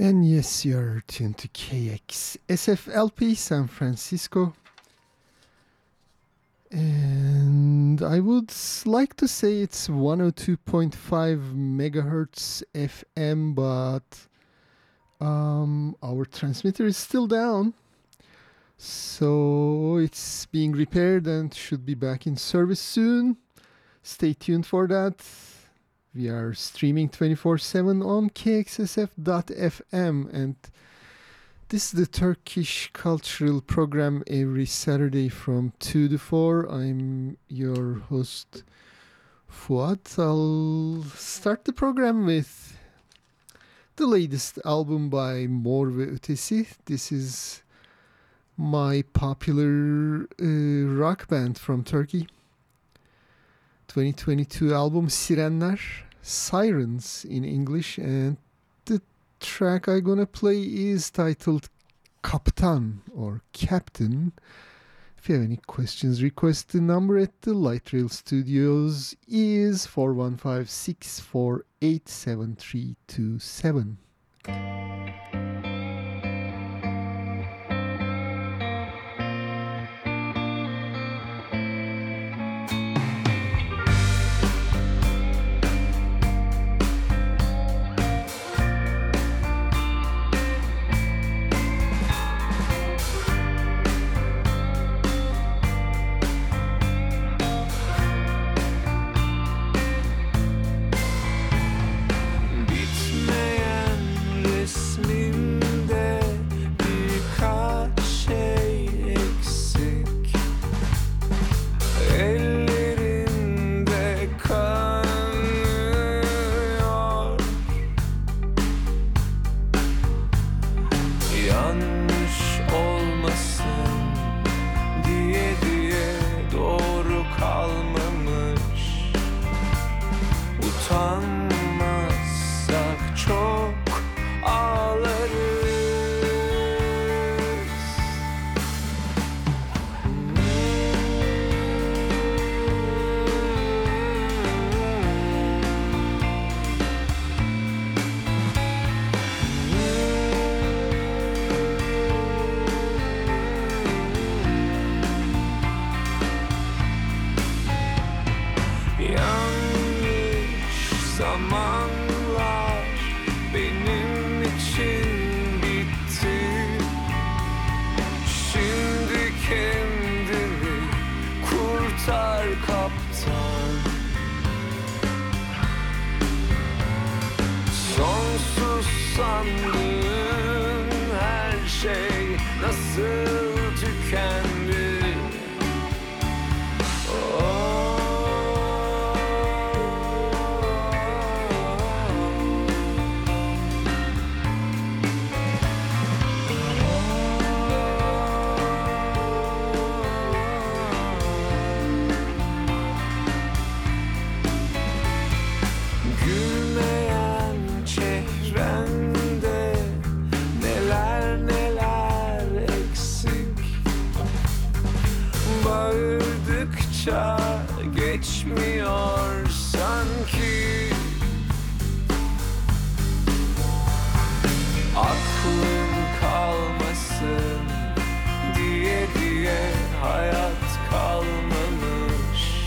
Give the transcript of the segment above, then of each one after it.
And yes, you're tuned to KX SFLP San Francisco. And I would like to say it's 102.5 megahertz FM, but um, our transmitter is still down. So it's being repaired and should be back in service soon. Stay tuned for that. We are streaming 24 7 on kxsf.fm, and this is the Turkish cultural program every Saturday from 2 to 4. I'm your host, Fuat. I'll start the program with the latest album by Mor ve. This is my popular uh, rock band from Turkey. 2022 album Sirenler, Sirens in English, and the track I'm gonna play is titled Kaptan or Captain. If you have any questions, request the number at the Light Rail Studios is 415 648 7327. Aklın kalmasın diye diye hayat kalmamış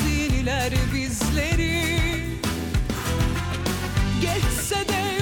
Yeniler bizleri. Geçse de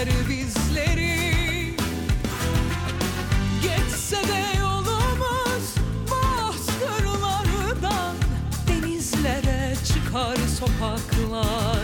yeniler bizleri Geçse de yolumuz bozkırlardan Denizlere çıkar sokaklar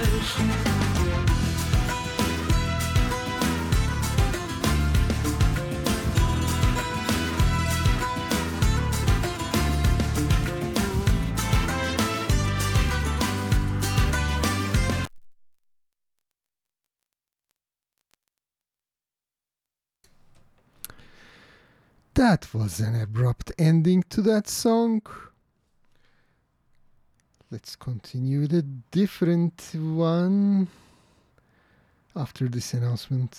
That was an abrupt ending to that song. Let's continue with a different one after this announcement.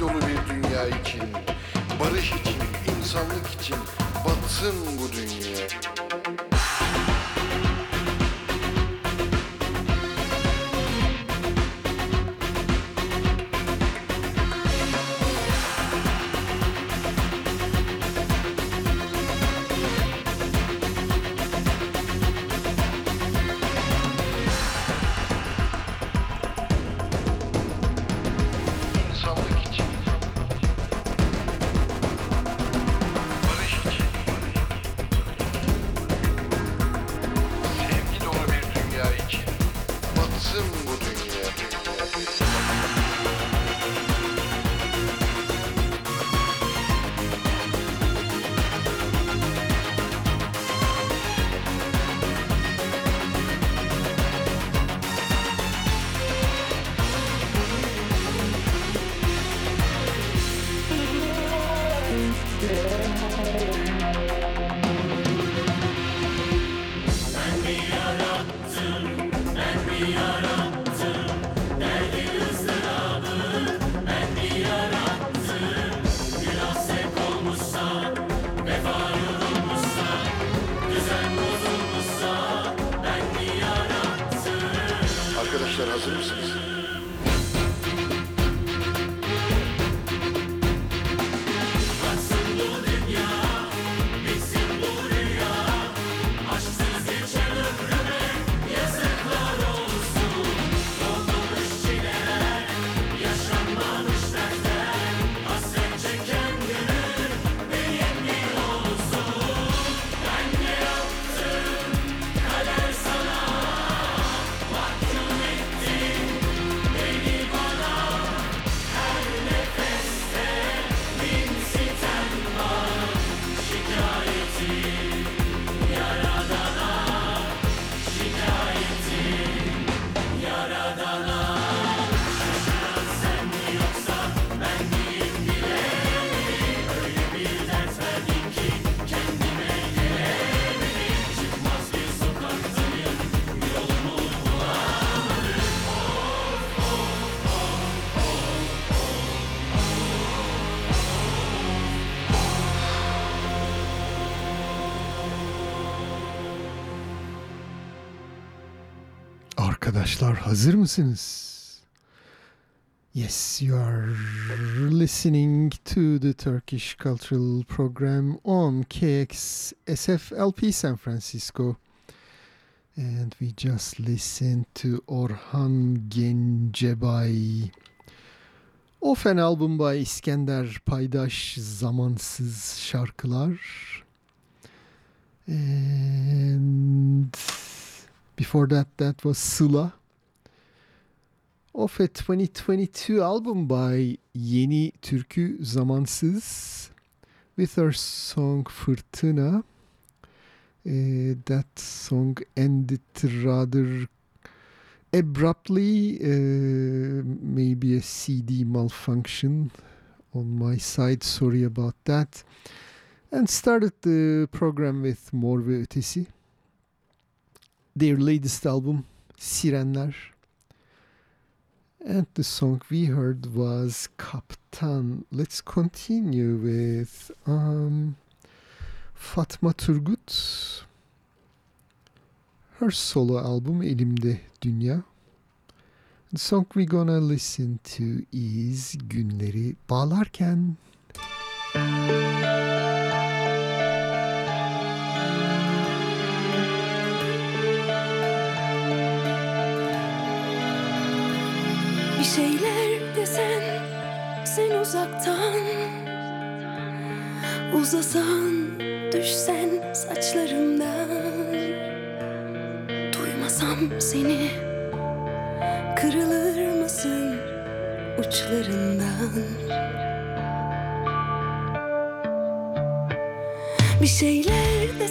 Dolu bir dünya için, barış için, insanlık için batsın bu dünya. será vencido. Arkadaşlar hazır mısınız? Yes, you are listening to the Turkish Cultural Program on KXSF LP San Francisco. And we just listened to Orhan Gencebay. Of an album by İskender Paydaş Zamansız Şarkılar. And before that, that was Sıla. Of a 2022 album by Yeni Türkü Zamansız with her song Fırtına. Uh, that song ended rather abruptly, uh, maybe a CD malfunction on my side. Sorry about that. And started the program with Mor ve Ötesi. Their latest album, Sirenler. And the song we heard was Kaptan. Let's continue with um, Fatma Turgut. Her solo album Elimde Dünya. The song we're gonna listen to is Günleri Bağlarken. Bir şeyler desen sen uzaktan Uzasan düşsen saçlarımdan. Duymasam seni kırılır mısın uçlarından? Bir şeyler desen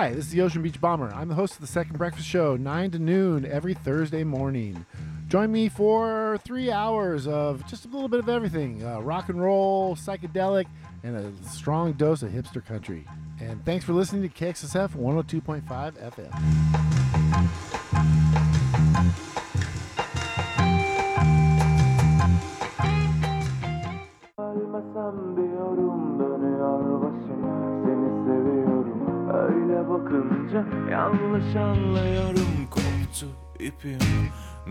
Hi, this is the Ocean Beach Bomber. I'm the host of the Second Breakfast Show, 9 to noon every Thursday morning. Join me for three hours of just a little bit of everything uh, rock and roll, psychedelic, and a strong dose of hipster country. And thanks for listening to KXSF 102.5 FM.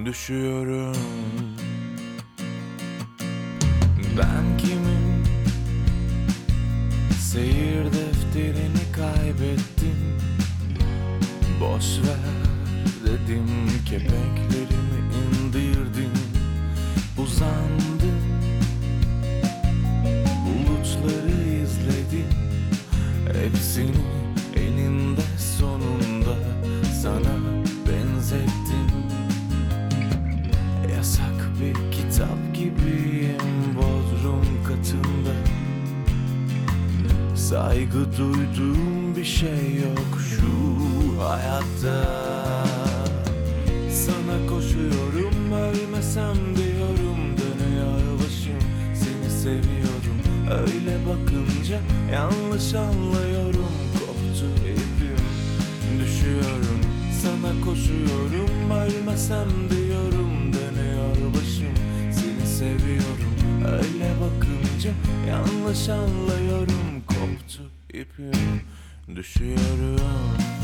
düşüyorum. seviyorum Öyle bakınca yanlış anlıyorum. Koptu ipim düşüyorum. Sana koşuyorum ölmesem diyorum. Dönüyor başım seni seviyorum. Öyle bakınca yanlış anlıyorum. Koptu ipim düşüyorum.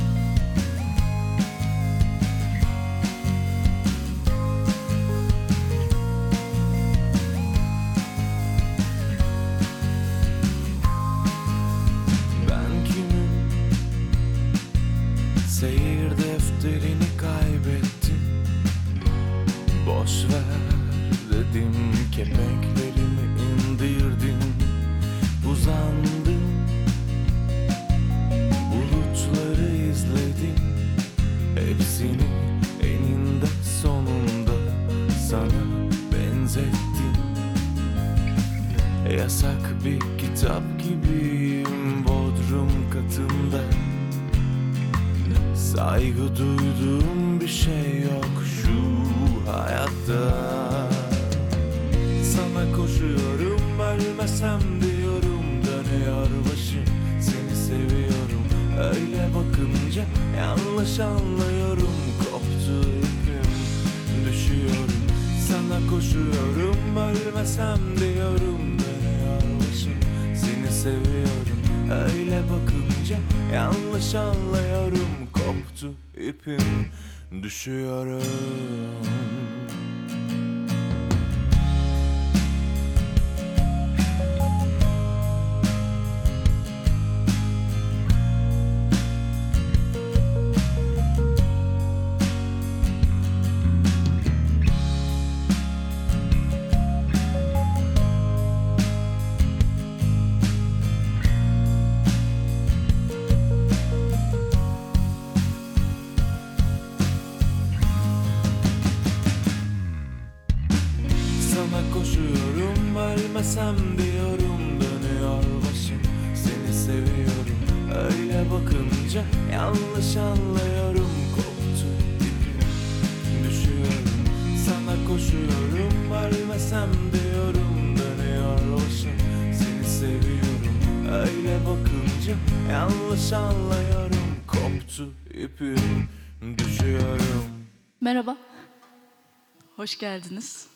Hoş geldiniz.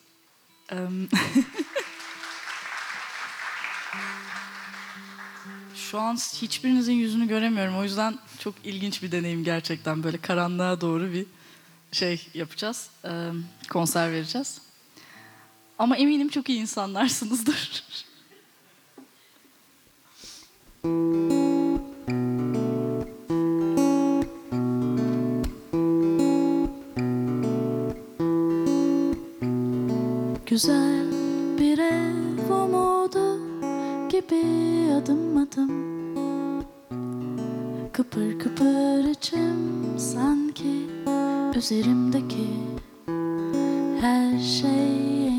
Şu an hiçbirinizin yüzünü göremiyorum. O yüzden çok ilginç bir deneyim gerçekten. Böyle karanlığa doğru bir şey yapacağız. Konser vereceğiz. Ama eminim çok iyi insanlarsınızdır. Thank. Güzel bir ev umudu gibi adım adım. Kıpır kıpır içim sanki üzerimdeki her şey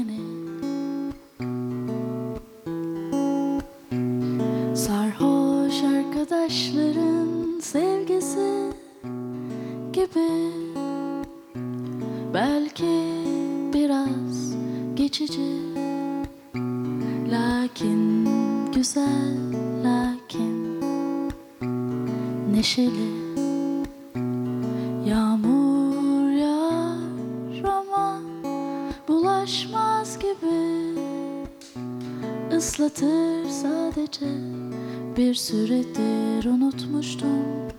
güzel lakin neşeli. Yağmur yağar ama bulaşmaz gibi. Islatır sadece bir süredir unutmuştum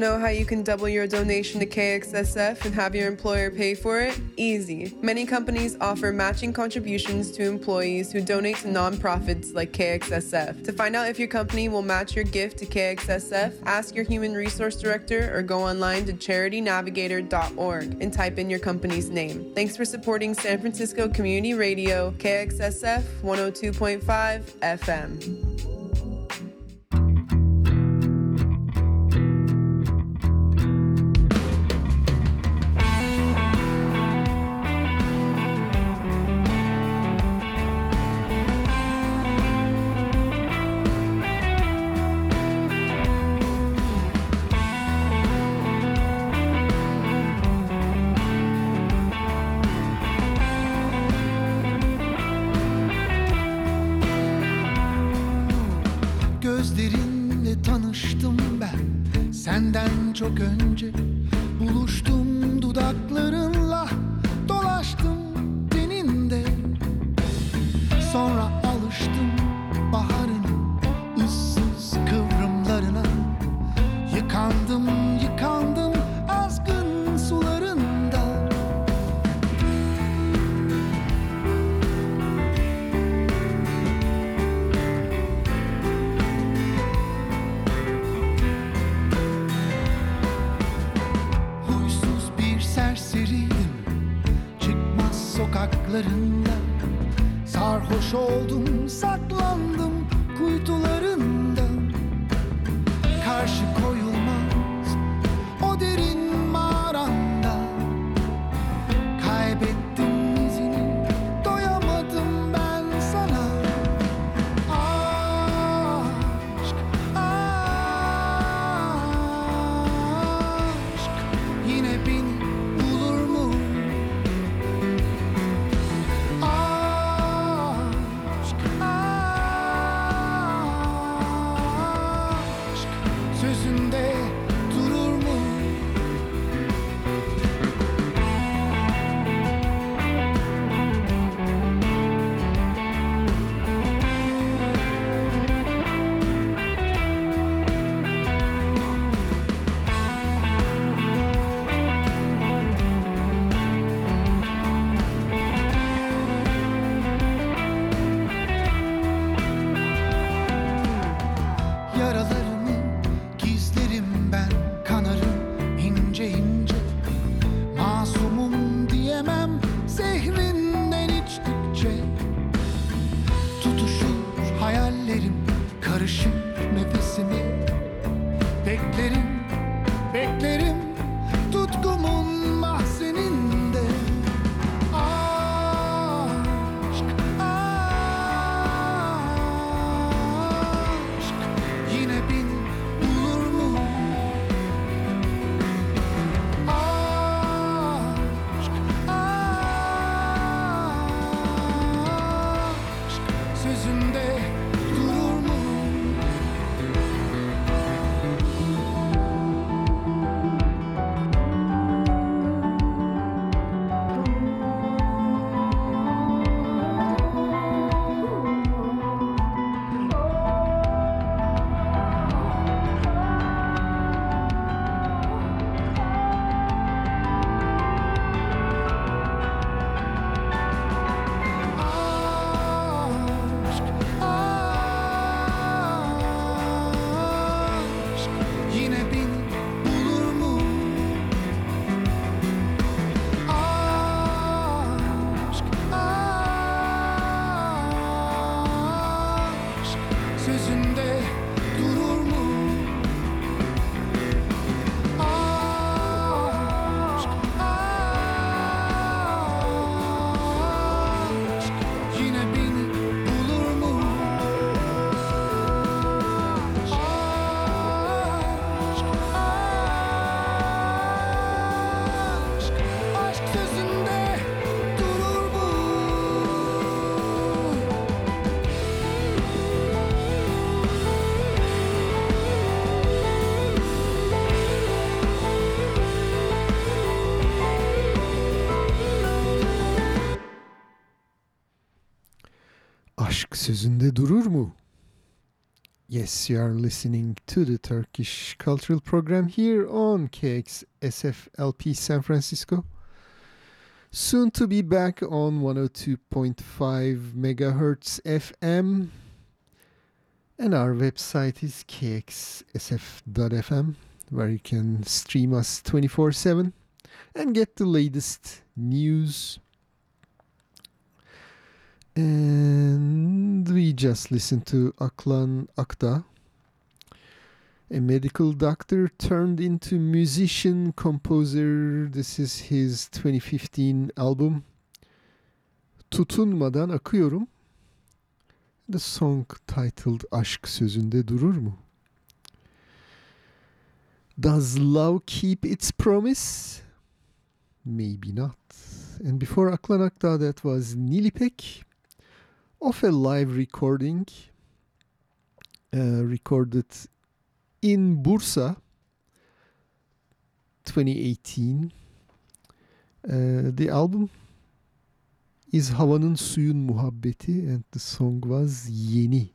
know how you can double your donation to KXSF and have your employer pay for it? Easy. Many companies offer matching contributions to employees who donate to nonprofits like KXSF. To find out if your company will match your gift to KXSF, ask your human resource director or go online to charitynavigator.org and type in your company's name. Thanks for supporting San Francisco Community Radio, KXSF 102.5 FM. Çok önce buluştum dudaklarınla sözünde durur mu? Yes, you are listening to the Turkish Cultural Program here on KXSFLP San Francisco. Soon to be back on 102.5 megahertz FM. And our website is kxsf.fm, where you can stream us 24 7 and get the latest news. And we just listened to Aklan Akta, a medical doctor turned into musician composer. This is his 2015 album. Tutunmadan akıyorum. The song titled Aşk sözünde durur mu? Does love keep its promise? Maybe not. And before Aklan Akta, that was Nilipek of a live recording uh, recorded in Bursa 2018. Uh, the album is Havanın Suyun Muhabbeti and the song was Yeni.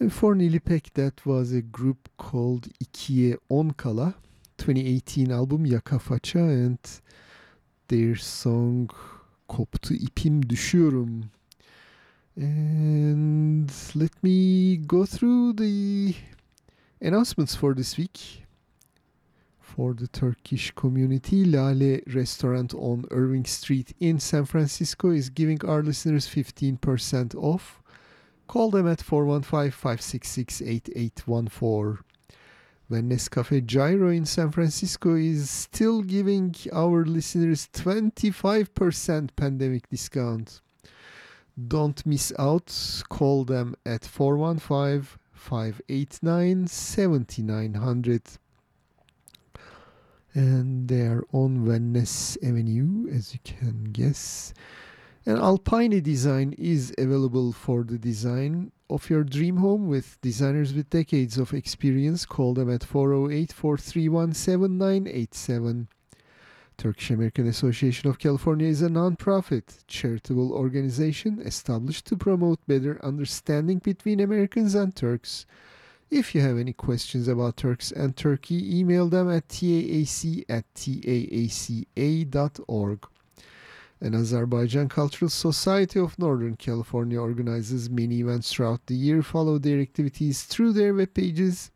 And for Nilipek that was a group called İkiye On Kala. 2018 album Yaka Faça and their song Koptu İpim Düşüyorum. And let me go through the announcements for this week. For the Turkish community, Lale Restaurant on Irving Street in San Francisco is giving our listeners 15% off. Call them at 415 566 8814. When Nescafe Gyro in San Francisco is still giving our listeners 25% pandemic discount. Don't miss out. Call them at 415 589 7900. And they are on Venice Avenue, as you can guess. And Alpine Design is available for the design of your dream home with designers with decades of experience. Call them at 408 431 7987. Turkish American Association of California is a non-profit charitable organization established to promote better understanding between Americans and Turks. If you have any questions about Turks and Turkey, email them at taac at taaca.org. An Azerbaijan Cultural Society of Northern California organizes many events throughout the year. Follow their activities through their web pages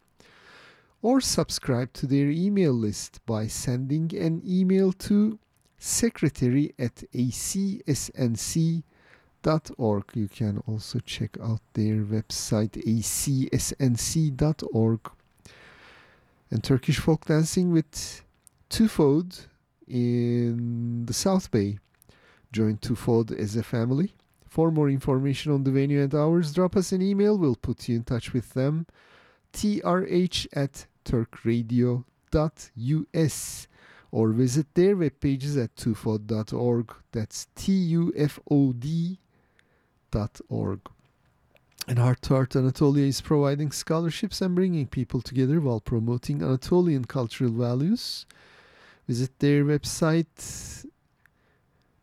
or subscribe to their email list by sending an email to secretary at acsnc.org. You can also check out their website acsnc.org. And Turkish folk dancing with Tufod in the South Bay. Join Tufod as a family. For more information on the venue and hours, drop us an email. We'll put you in touch with them. trh at turkradio.us or visit their web pages at tufod.org. That's T U F O D dot org. And Heart to Heart Anatolia is providing scholarships and bringing people together while promoting Anatolian cultural values. Visit their website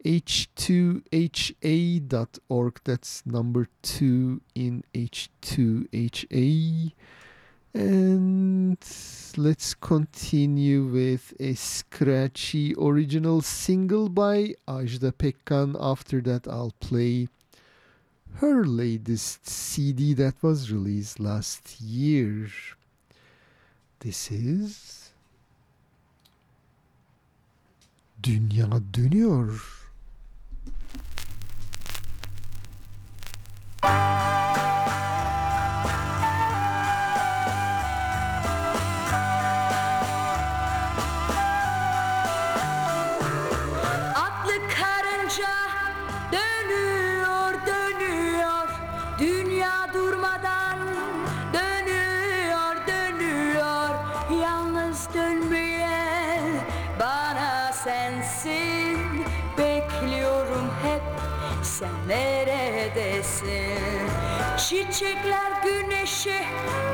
h2ha.org. That's number two in H2HA. And let's continue with a scratchy original single by Ajda Pekkan. After that, I'll play her latest CD that was released last year. This is Dünya Dönüyor. Çiçekler güneşe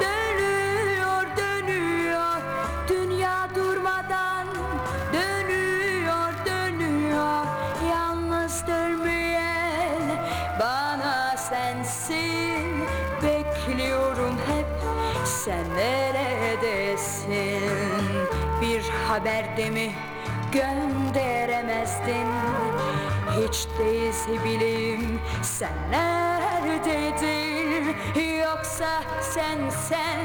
dönüyor dönüyor. Dünya durmadan dönüyor dönüyor. Yalnız dönmeyen bana sensin. Bekliyorum hep sen neredesin? Bir haberde mi gönderemezdin hiç değilse bileyim sen neredeydin Yoksa sen sen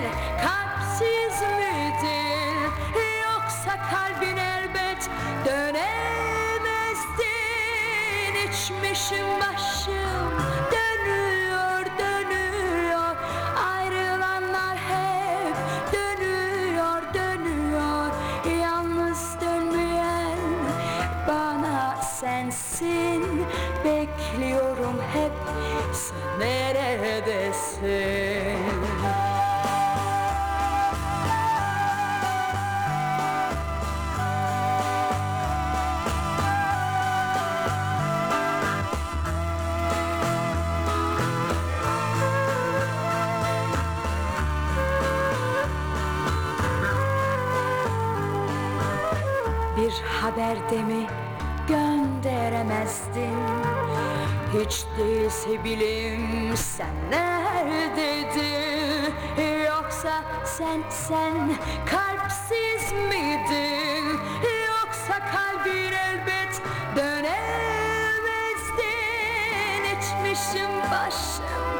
kalpsiz miydin Yoksa kalbin elbet dönemezdin İçmişim başım dönüyor neredesin? Bir haber de mi gönderemezdin? Hiç değilse bileyim sen neredeydin? Yoksa sen sen kalpsiz miydin? Yoksa kalbin elbet dönemezdin İçmişim başım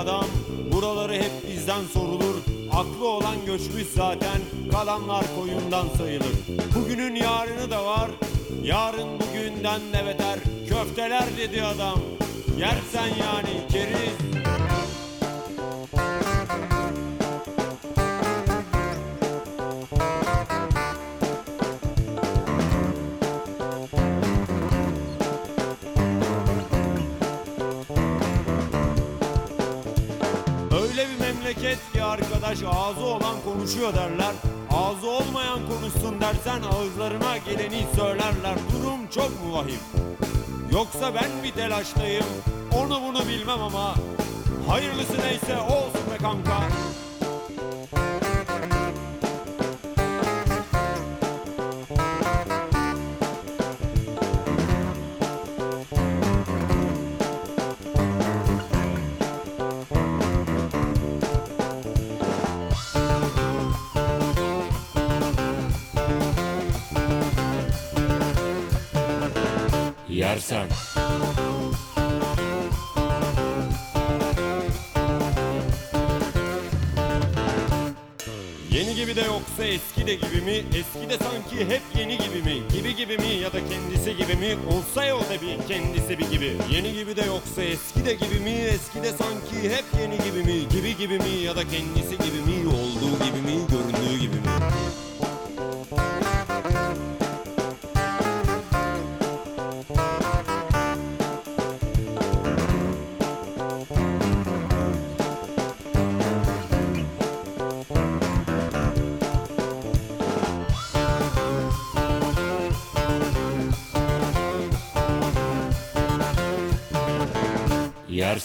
Adam. Buraları hep bizden sorulur. Aklı olan göçmüş zaten. Kalanlar koyundan sayılır. Bugünün yarını da var. Yarın bugünden de beter. Köfteler dedi adam. Yersen yani keriz. Dersen ağızlarına geleni söylerler. Durum çok mu vahim? Yoksa ben mi telaştayım? Onu bunu bilmem ama hayırlısı neyse olsun be kanka. Eski de gibi mi? Eski sanki hep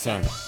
Yersen.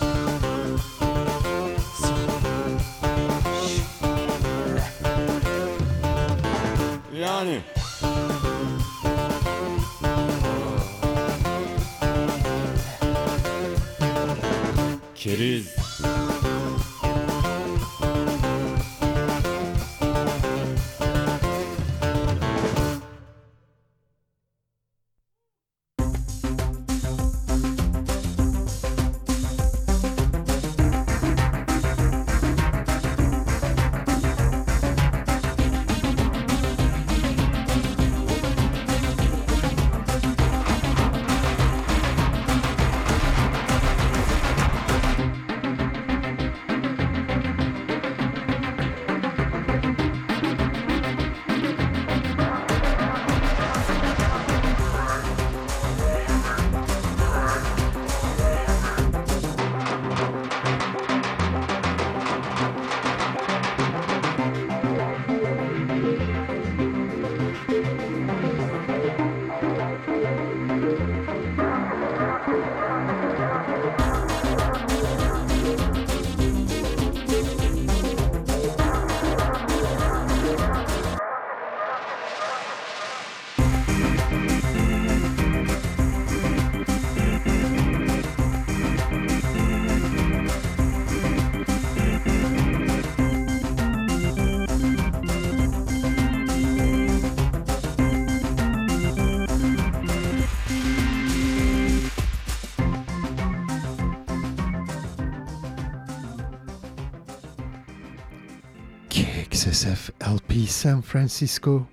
San Francisco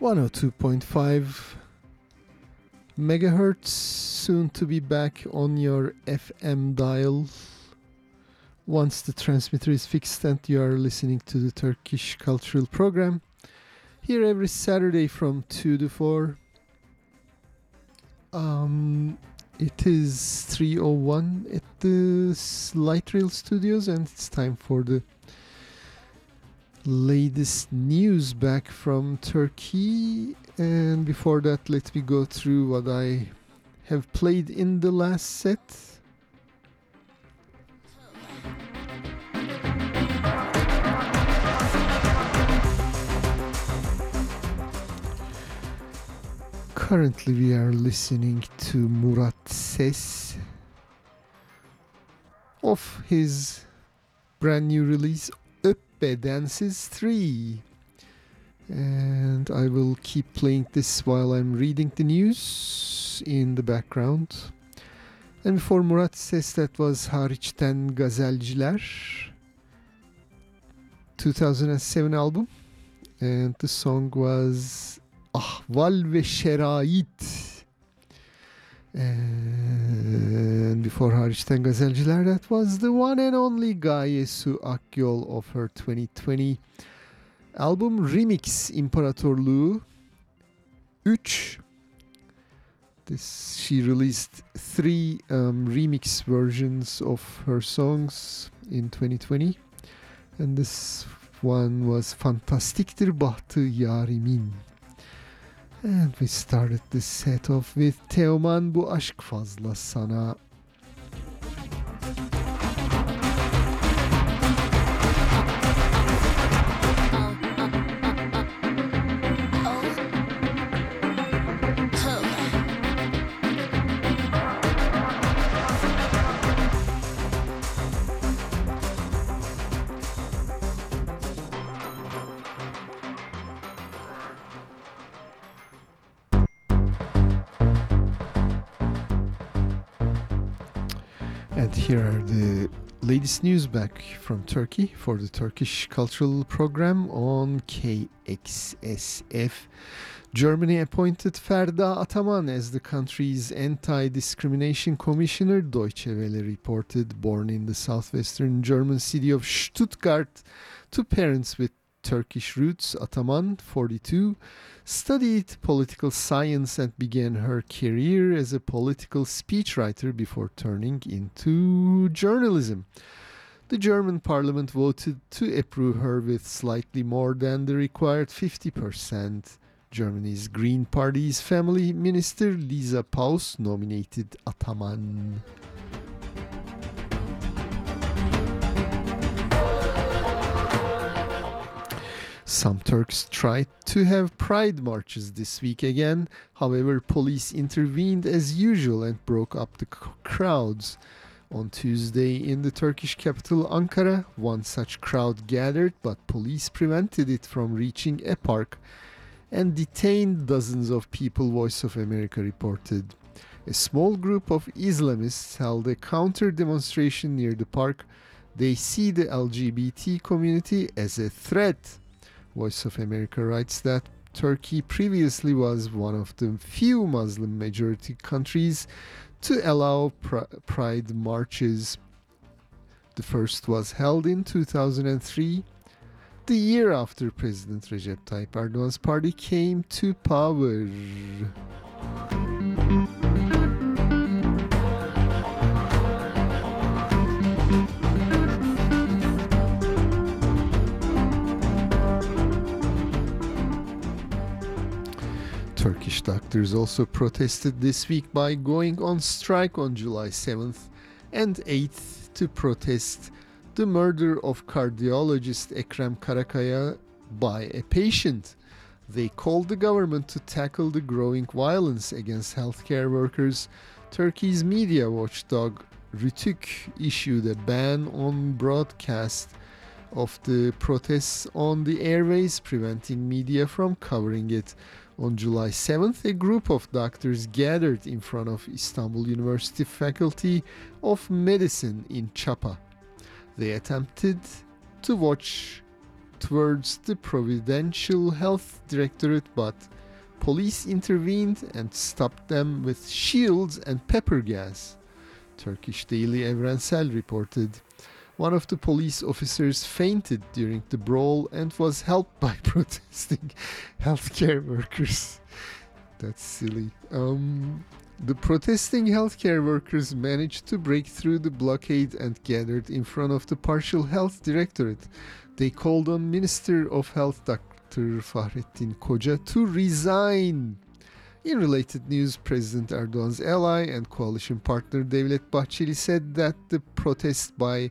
102.5 megahertz soon to be back on your FM dial. Once the transmitter is fixed and you are listening to the Turkish cultural program here every Saturday from 2 to 4 um it is 301 at the Light Rail Studios and it's time for the latest news back from Turkey. And before that, let me go through what I have played in the last set. Currently, we are listening to Murat Ses of his brand new release Dances 3. And I will keep playing this while I'm reading the news in the background. And before Murat Ses that was Hariçten Gazelciler 2007 album. And the song was Ahval ve Şerait. And before Hariçten Gazelciler, that was the one and only Gaye Su Akyol of her 2020 album Remix İmparatorluğu 3. This she released three um, remix versions of her songs in 2020, and this one was Fantastiktir Bahtı Yarimin. And we started this set off with Teoman Bu Aşk Fazla Sana. And here are the latest news back from Turkey for the Turkish Cultural Program on KXSF. Germany appointed Ferda Ataman as the country's anti-discrimination commissioner, Deutsche Welle reported, born in the southwestern German city of Stuttgart to parents with Turkish roots. Ataman, 42, studied political science and began her career as a political speechwriter before turning into journalism. The German parliament voted to approve her with slightly more than the required 50%. Germany's Green Party's family minister Lisa Paus nominated Ataman. Some Turks tried to have pride marches this week again. However, police intervened as usual and broke up the c- crowds. On Tuesday in the Turkish capital Ankara, one such crowd gathered, but police prevented it from reaching a park and detained dozens of people, Voice of America reported. A small group of Islamists held a counter demonstration near the park. They see the LGBT community as a threat. Voice of America writes that Turkey previously was one of the few Muslim majority countries to allow pr- pride marches. The first was held in 2003, the year after President Recep Tayyip Erdogan's party came to power. Turkish doctors also protested this week by going on strike on July 7th and 8th to protest the murder of cardiologist Ekrem Karakaya by a patient. They called the government to tackle the growing violence against healthcare workers. Turkey's media watchdog RTÜK issued a ban on broadcast of the protests on the airways, preventing media from covering it. On July 7th, a group of doctors gathered in front of Istanbul University Faculty of Medicine in Çapa. They attempted to watch towards the Providential Health Directorate, but police intervened and stopped them with shields and pepper gas. Turkish daily Evrensel reported one of the police officers fainted during the brawl and was helped by protesting healthcare workers. That's silly. Um, the protesting healthcare workers managed to break through the blockade and gathered in front of the Partial Health Directorate. They called on Minister of Health Dr. Fahrettin Koca to resign. In related news, President Erdogan's ally and coalition partner Devlet Bahçeli said that the protests by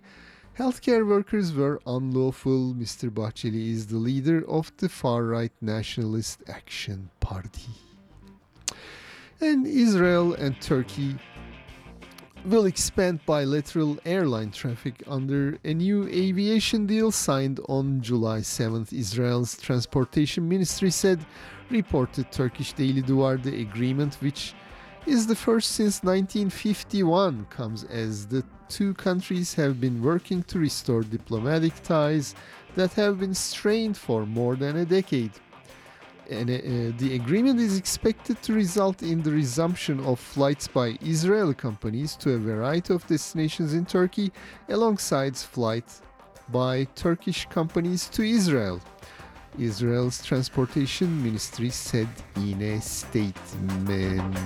healthcare workers were unlawful. Mr. Bahçeli is the leader of the far-right Nationalist Action Party and Israel and Turkey will expand bilateral airline traffic under a new aviation deal signed on July 7th. Israel's transportation ministry said, reported Turkish Daily Duvar, the agreement, which is the first since 1951, comes as the two countries have been working to restore diplomatic ties that have been strained for more than a decade and uh, the agreement is expected to result in the resumption of flights by Israeli companies to a variety of destinations in Turkey, alongside flights by Turkish companies to Israel. Israel's transportation ministry said in a statement.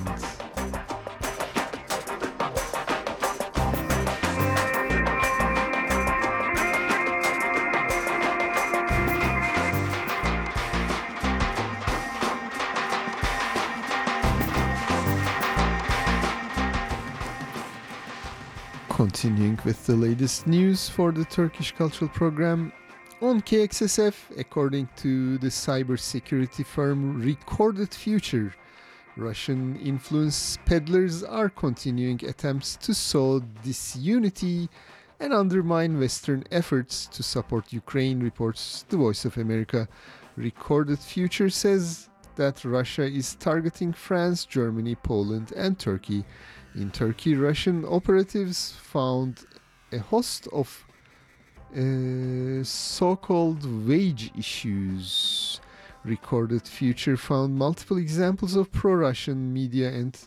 Continuing with the latest news for the Turkish Cultural Program on KXSF, according to the cybersecurity firm Recorded Future, Russian influence peddlers are continuing attempts to sow disunity and undermine Western efforts to support Ukraine, reports the Voice of America. Recorded Future says that Russia is targeting France, Germany, Poland, and Turkey. In Turkey, Russian operatives found a host of uh, so-called wage issues. Recorded Future found multiple examples of pro-Russian media and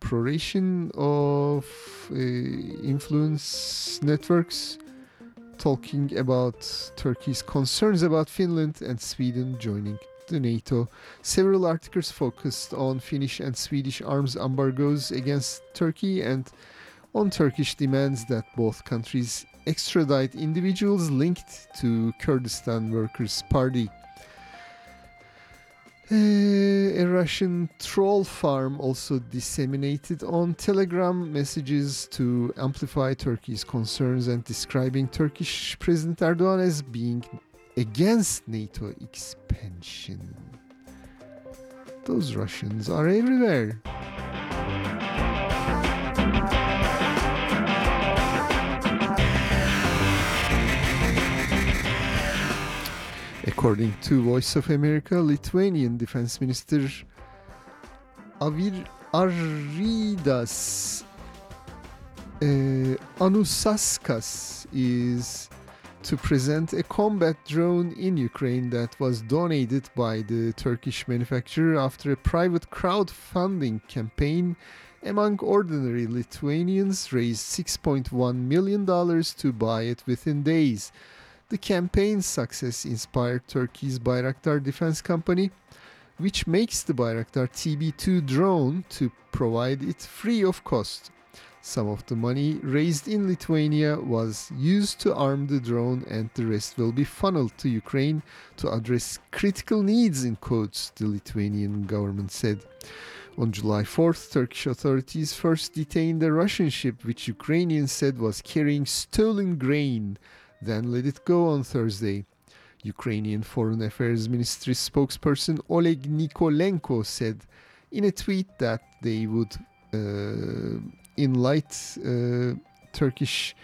pro-Russian of uh, influence networks talking about Turkey's concerns about Finland and Sweden joining the NATO. Several articles focused on Finnish and Swedish arms embargoes against Turkey and on Turkish demands that both countries extradite individuals linked to Kurdistan Workers' Party. Uh, a Russian troll farm also disseminated on Telegram messages to amplify Turkey's concerns and describing Turkish President Erdogan as being against NATO expansion. Those Russians are everywhere. According to Voice of America, Lithuanian Defense Minister Avir Aridas uh, Anusaskas is to present a combat drone in Ukraine that was donated by the Turkish manufacturer after a private crowdfunding campaign among ordinary Lithuanians raised $6.1 million to buy it within days. The campaign's success inspired Turkey's Bayraktar Defense Company, which makes the Bayraktar TB2 drone, to provide it free of cost. Some of the money raised in Lithuania was used to arm the drone, and the rest will be funneled to Ukraine to address critical needs, in quotes, the Lithuanian government said. On July 4th, Turkish authorities first detained a Russian ship which Ukrainians said was carrying stolen grain, then let it go on Thursday. Ukrainian Foreign Affairs Ministry spokesperson Oleg Nikolenko said in a tweet that they would uh, uh, Turkish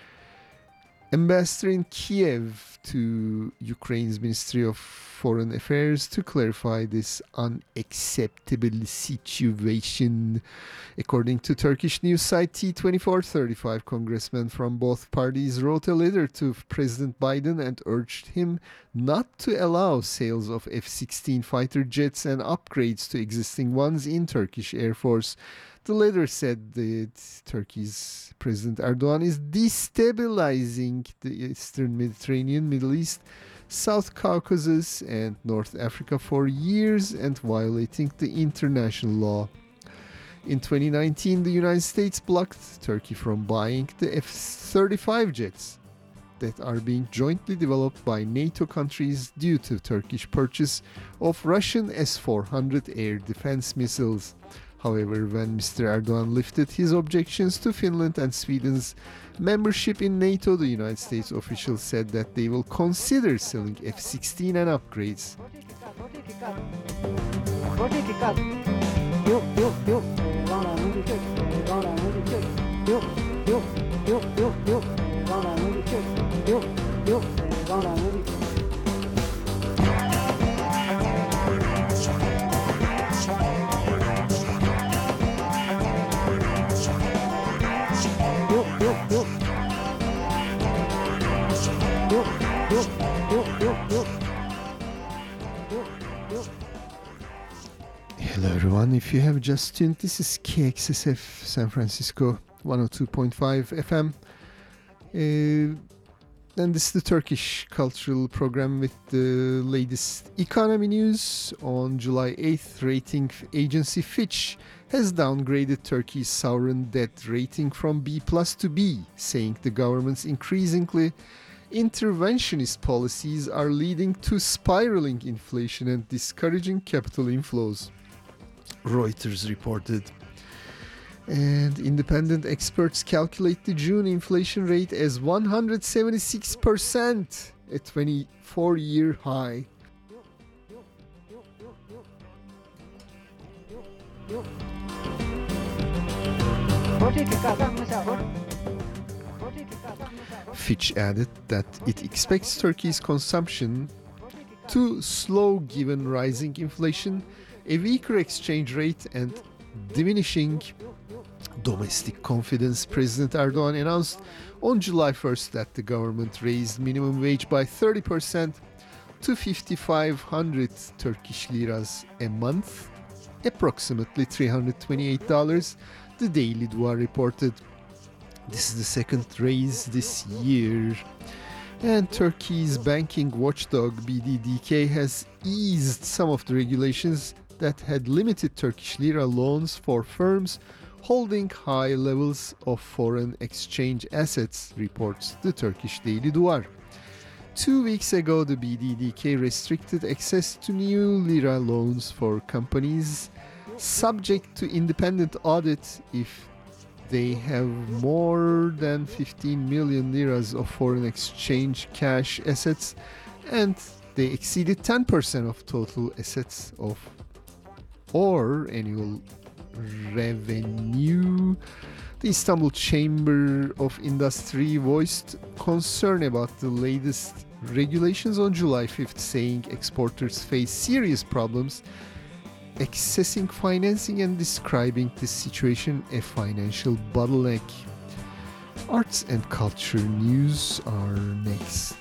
ambassador in Kiev to Ukraine's Ministry of Foreign Affairs to clarify this unacceptable situation. According to Turkish news site T24, 35 congressmen from both parties wrote a letter to President Biden and urged him not to allow sales of F 16 fighter jets and upgrades to existing ones in Turkish Air Force. The letter said that Turkey's President Erdogan is destabilizing the Eastern Mediterranean, Middle East, South Caucasus, and North Africa for years and violating the international law. In 2019, the United States blocked Turkey from buying the F 35 jets that are being jointly developed by NATO countries due to Turkish purchase of Russian S 400 air defense missiles. However, when Mr. Erdogan lifted his objections to Finland and Sweden's membership in NATO, the United States officials said that they will consider selling F 16 and upgrades. Hello, everyone. If you have just tuned, this is KXSF San Francisco 102.5 FM. Uh, and this is the Turkish cultural program with the latest economy news. On July 8th, rating agency Fitch has downgraded Turkey's sovereign debt rating from B plus to B, saying the government's increasingly interventionist policies are leading to spiraling inflation and discouraging capital inflows. Reuters reported. And independent experts calculate the June inflation rate as 176%, a 24 year high. Fitch added that it expects Turkey's consumption to slow given rising inflation, a weaker exchange rate, and diminishing domestic confidence, President Erdogan announced on July 1st that the government raised minimum wage by 30% to 5500 Turkish liras a month, approximately $328, the Daily Duvar reported. This is the second raise this year. And Turkey's banking watchdog BDDK has eased some of the regulations that had limited Turkish lira loans for firms holding high levels of foreign exchange assets, reports the Turkish Daily Duvar. Two weeks ago, the BDDK restricted access to new lira loans for companies subject to independent audit if they have more than 15 million liras of foreign exchange cash assets and they exceeded 10% of total assets of or annual revenue. The Istanbul Chamber of Industry voiced concern about the latest regulations on July 5th, saying exporters face serious problems accessing financing and describing the situation a financial bottleneck. Arts and culture news are next.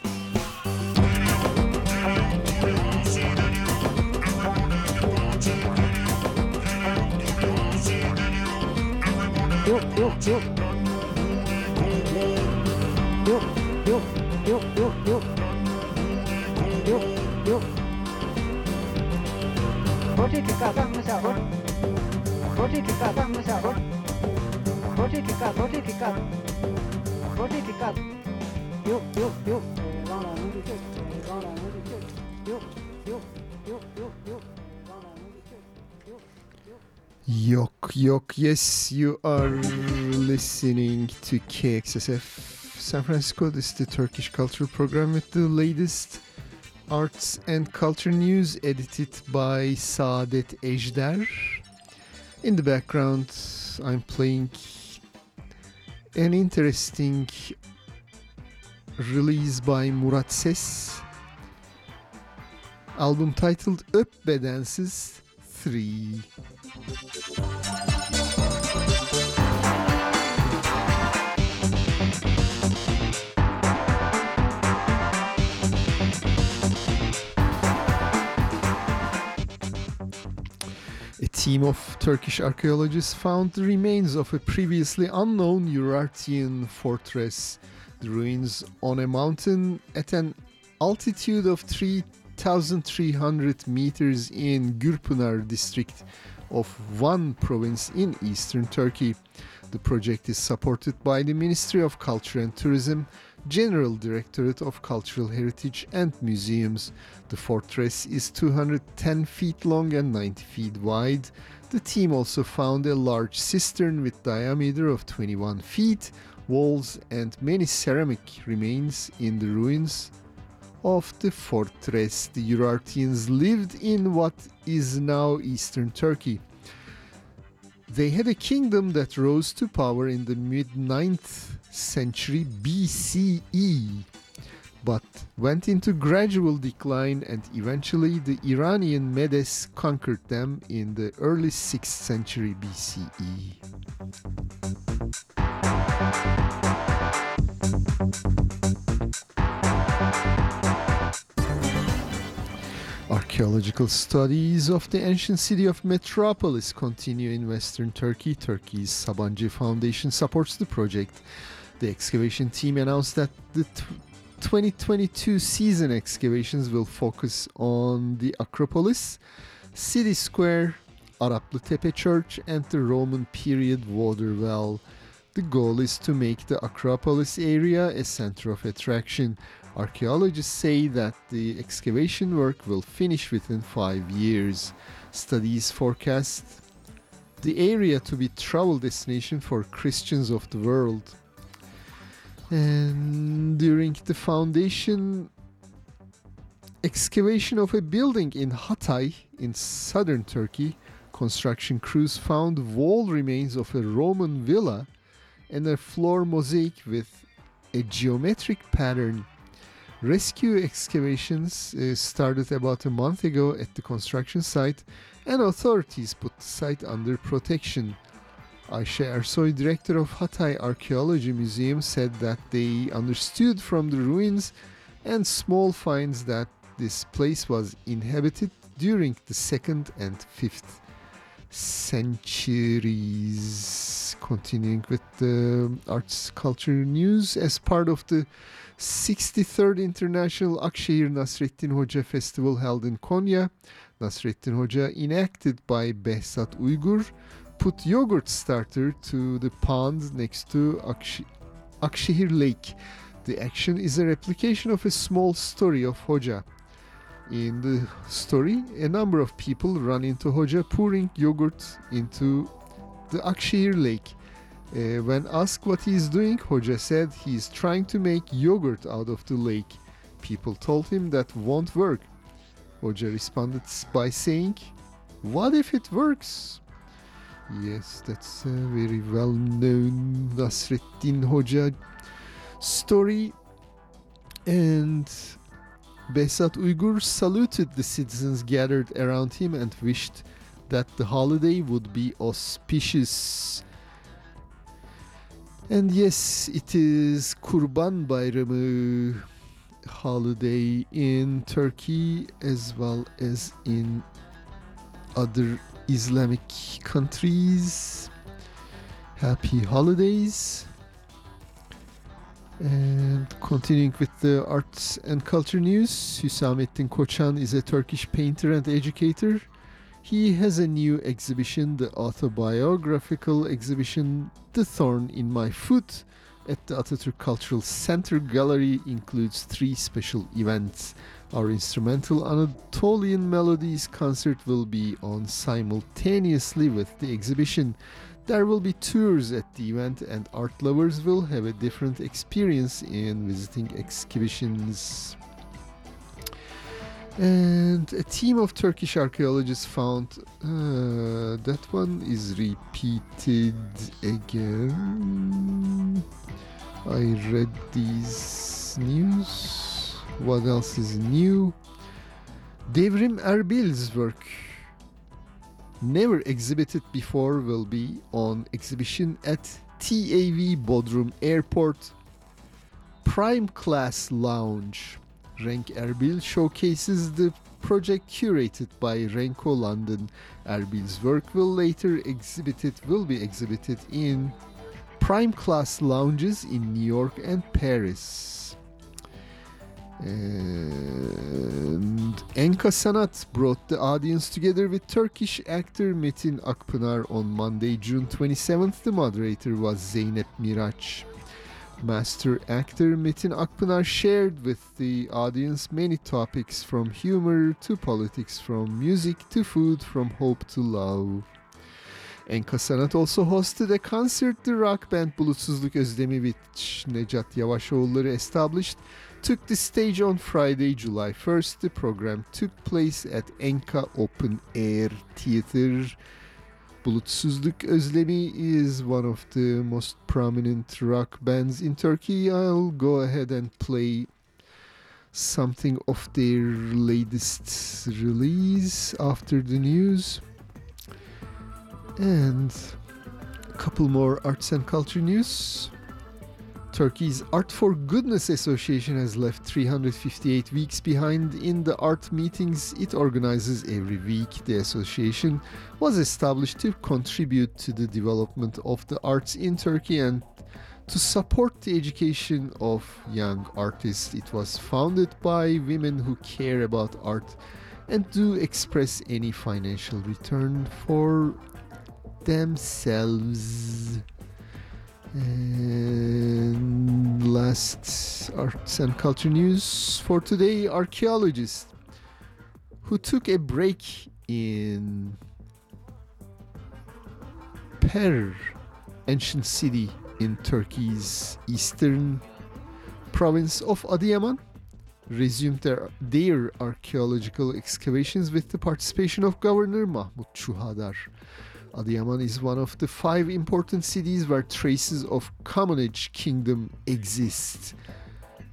yuk yuk yuk yuk yuk yuk yuk yuk yuk Roti Roti Roti roti Roti Yuk yuk Yok, yes, you are listening to KXSF San Francisco. This is the Turkish Cultural Program with the latest arts and culture news edited by Saadet Ejder. In the background, I'm playing an interesting release by Murat Ses. Album titled Öp Bedensiz 3. A team of Turkish archaeologists found the remains of a previously unknown Urartian fortress. The ruins on a mountain at an altitude of 3,300 meters in Gürpınar district of Van province in eastern Turkey. The project is supported by the Ministry of Culture and Tourism, General Directorate of Cultural Heritage and Museums. The fortress is 210 feet long and 90 feet wide. The team also found a large cistern with diameter of 21 feet, walls and many ceramic remains in the ruins of the fortress. The Urartians lived in what is now eastern Turkey. They had a kingdom that rose to power in the mid 9th century BCE, but went into gradual decline and eventually the Iranian Medes conquered them in the early 6th century. BCE. Archaeological studies of the ancient city of Metropolis continue in western Turkey. Turkey's Sabancı Foundation supports the project. The excavation team announced that the t- 2022 season excavations will focus on the Acropolis, City Square, Araplı Tepe Church, and the Roman period water well. The goal is to make the Acropolis area a center of attraction. Archaeologists say that the excavation work will finish within five years. Studies forecast the area to be travel destination for Christians of the world. And during the foundation excavation of a building in Hatay in southern Turkey, construction crews found wall remains of a Roman villa and a floor mosaic with a geometric pattern. Rescue excavations uh, started about a month ago at the construction site, and authorities put the site under protection. Ayşe Ersoy, director of Hatay Archaeology Museum, said that they understood from the ruins and small finds that this place was inhabited during the 2nd and 5th centuries. Continuing with the arts culture news, as part of the 63rd International Akşehir Nasrettin Hoca Festival held in Konya, Nasrettin Hoca, enacted by Behzat Uygur, put yogurt starter to the pond next to Akş- Akşehir Lake. The action is a replication of a small story of Hoca. In the story, a number of people run into Hoca pouring yogurt into the Akşehir Lake. Uh, when asked what he is doing, Hoca said he is trying to make yogurt out of the lake. People told him that won't work. Hoca responded by saying, What if it works? Yes, that's a very well known Nasreddin Hoca story. And Behzat Uygur saluted the citizens gathered around him and wished that the holiday would be auspicious. And yes, it is Kurban Bayramı holiday in Turkey as well as in other Islamic countries. Happy holidays. And continuing with the arts and culture news, Hüsamettin Koçan is a Turkish painter and educator. He has a new exhibition, the autobiographical exhibition The Thorn in My Foot at the Atatürk Cultural Center Gallery includes three special events. Our instrumental Anatolian Melodies concert will be on simultaneously with the exhibition. There will be tours at the event, and art lovers will have a different experience in visiting exhibitions. And a team of Turkish archaeologists found uh, that one is repeated again. I read these news. What else is new? Devrim Erbil's work, never exhibited before, will be on exhibition at TAV Bodrum Airport Prime Class Lounge. Renk Erbil showcases the project curated by Renko London. Erbil's work will later exhibited will be exhibited in prime class lounges in New York and Paris. And Enka Sanat brought the audience together with Turkish actor Metin Akpınar on Monday, June 27th. The moderator was Zeynep Miraç. Master actor Metin Akpınar shared with the audience many topics from humor to politics, from music to food, from hope to love. Enka Sanat also hosted a concert the rock band Bulutsuzluk Özlemi which Necat Yavaşoğulları established took the stage on Friday, July 1st. The program took place at Enka Open Air Theater. Bulutsuzluk Özlemi is one of the most prominent rock bands in Turkey. I'll go ahead and play something of their latest release after the news. And a couple more arts and culture news. Turkey's Art for Goodness Association has left 358 weeks behind in the art meetings it organizes every week. The association was established to contribute to the development of the arts in Turkey and to support the education of young artists. It was founded by women who care about art and do express any financial return for themselves. And last arts and culture news for today archaeologists who took a break in Perre, ancient city in Turkey's eastern province of Adıyaman, resumed their, their archaeological excavations with the participation of Governor Mahmut Çuhadar. Adıyaman is one of the five important cities where traces of Commagene Kingdom exist.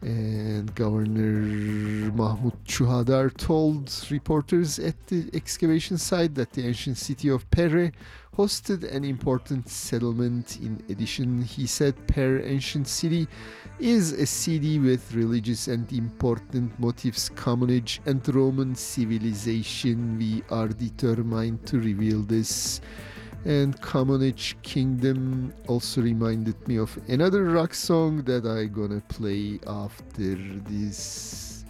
And Governor Mahmut Çuhadar told reporters at the excavation site that the ancient city of Perre hosted an important settlement. In addition, he said Perre Ancient City is a city with religious and important motifs, Commagene, and Roman civilization. We are determined to reveal this. And Commagene Kingdom also reminded me of another rock song that I gonna play after this.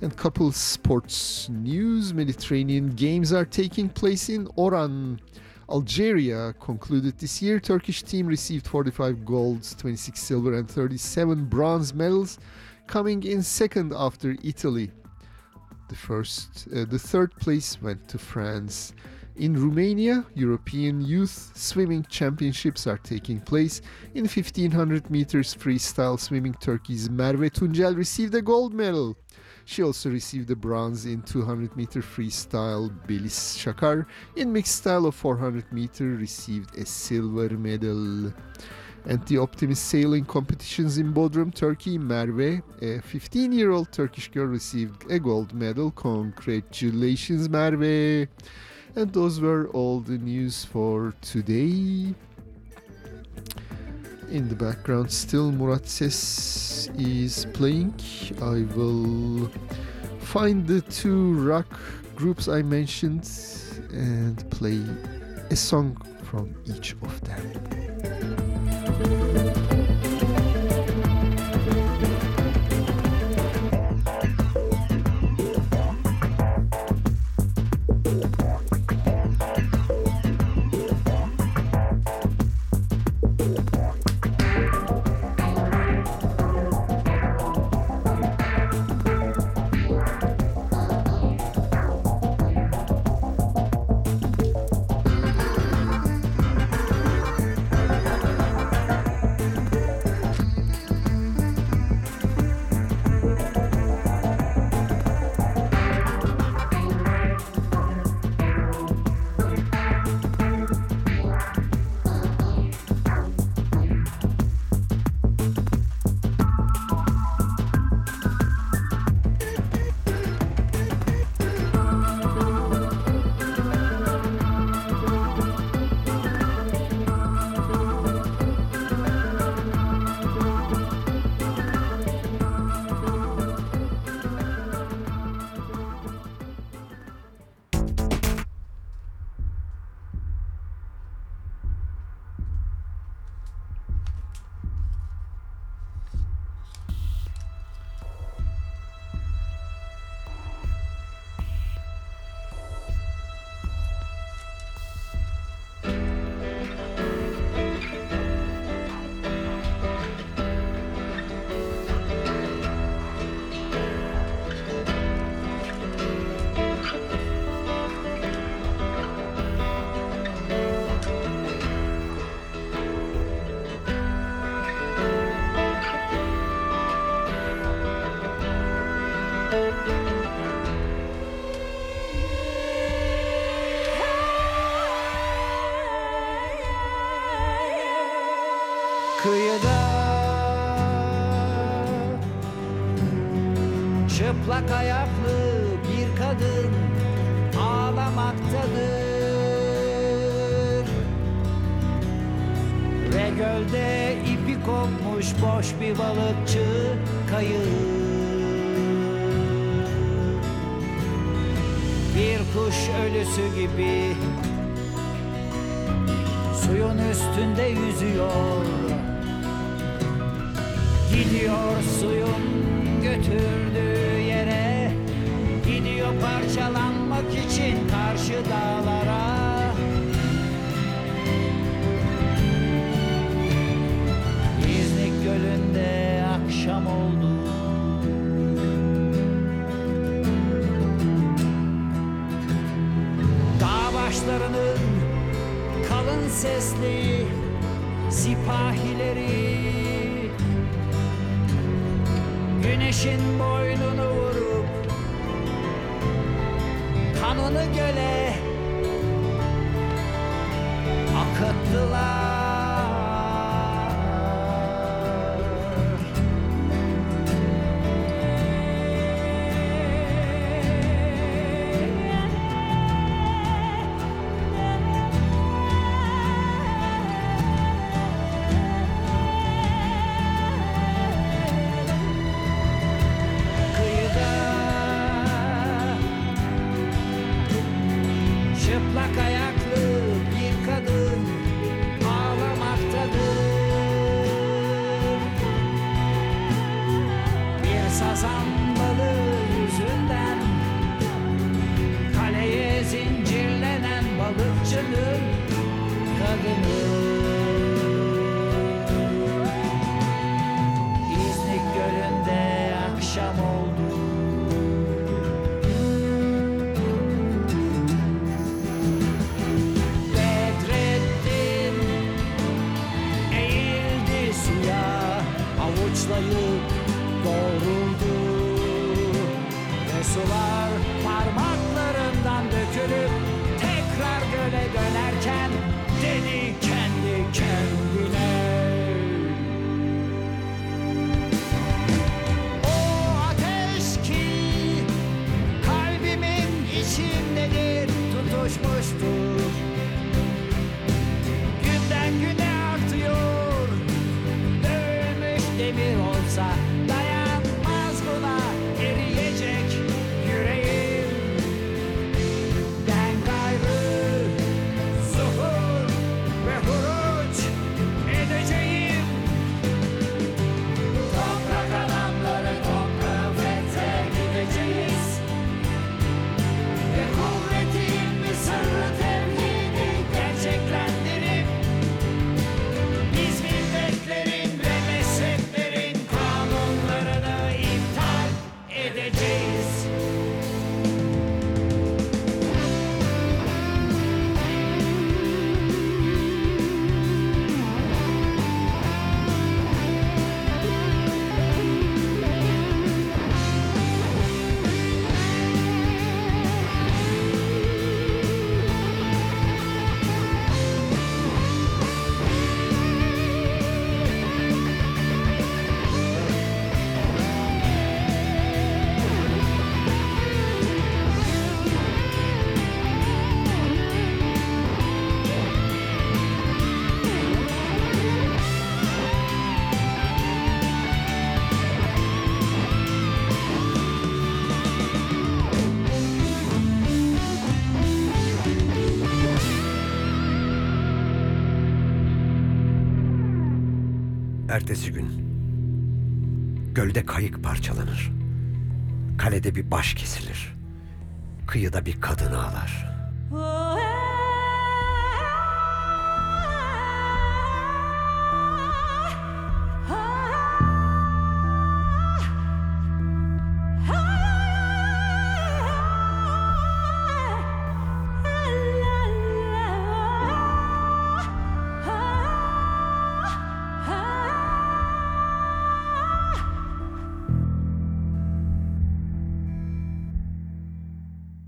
And couple sports news Mediterranean Games are taking place in Oran. Algeria concluded this year. Turkish team received 45 golds, 26 silver, and 37 bronze medals, coming in second after Italy. The first, uh, the third place went to France. In Romania, European Youth Swimming Championships are taking place. In 1500 meters freestyle swimming, Turkey's Merve Tuncel received a gold medal. She also received a bronze in 200 meter freestyle. Belis Shakar in mixed style of 400 meter received a silver medal. And the Optimist Sailing competitions in Bodrum, Turkey, Merve, a 15 year old Turkish girl, received a gold medal. Congratulations, Merve! And those were all the news for today. In the background, still Murat Ses is playing. I will find the two rock groups I mentioned and play a song from each of them. Çıplak ayaklı bir kadın ağlamaktadır. Ve gölde ipi kopmuş boş bir balıkçı kayığı. Bir kuş ölüsü gibi Suyun üstünde yüzüyor. Gidiyor suyun parçalanmak için karşı dağlara. İznik gölünde akşam oldu. Dağ başlarının kalın sesli sipahileri. Güneşin boynunu kanını göle akıttılar. Ertesi gün gölde kayık parçalanır. Kalede bir baş kesilir. Kıyıda bir kadın ağlar.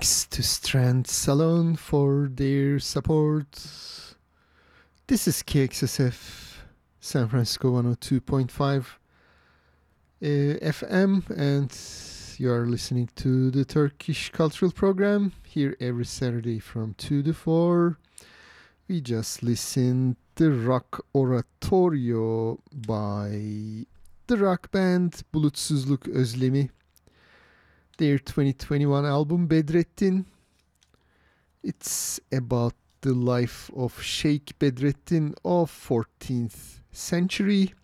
Thanks to Strand Salon for their support. This is KXSF San Francisco 102.5 uh, FM, and you are listening to the Turkish Cultural Program here every Saturday from 2 to 4. We just listened the rock oratorio by the rock band Bulutsuzluk Özlemi their 2021 album Bedrettin. It's about the life of Sheikh Bedrettin of 14th century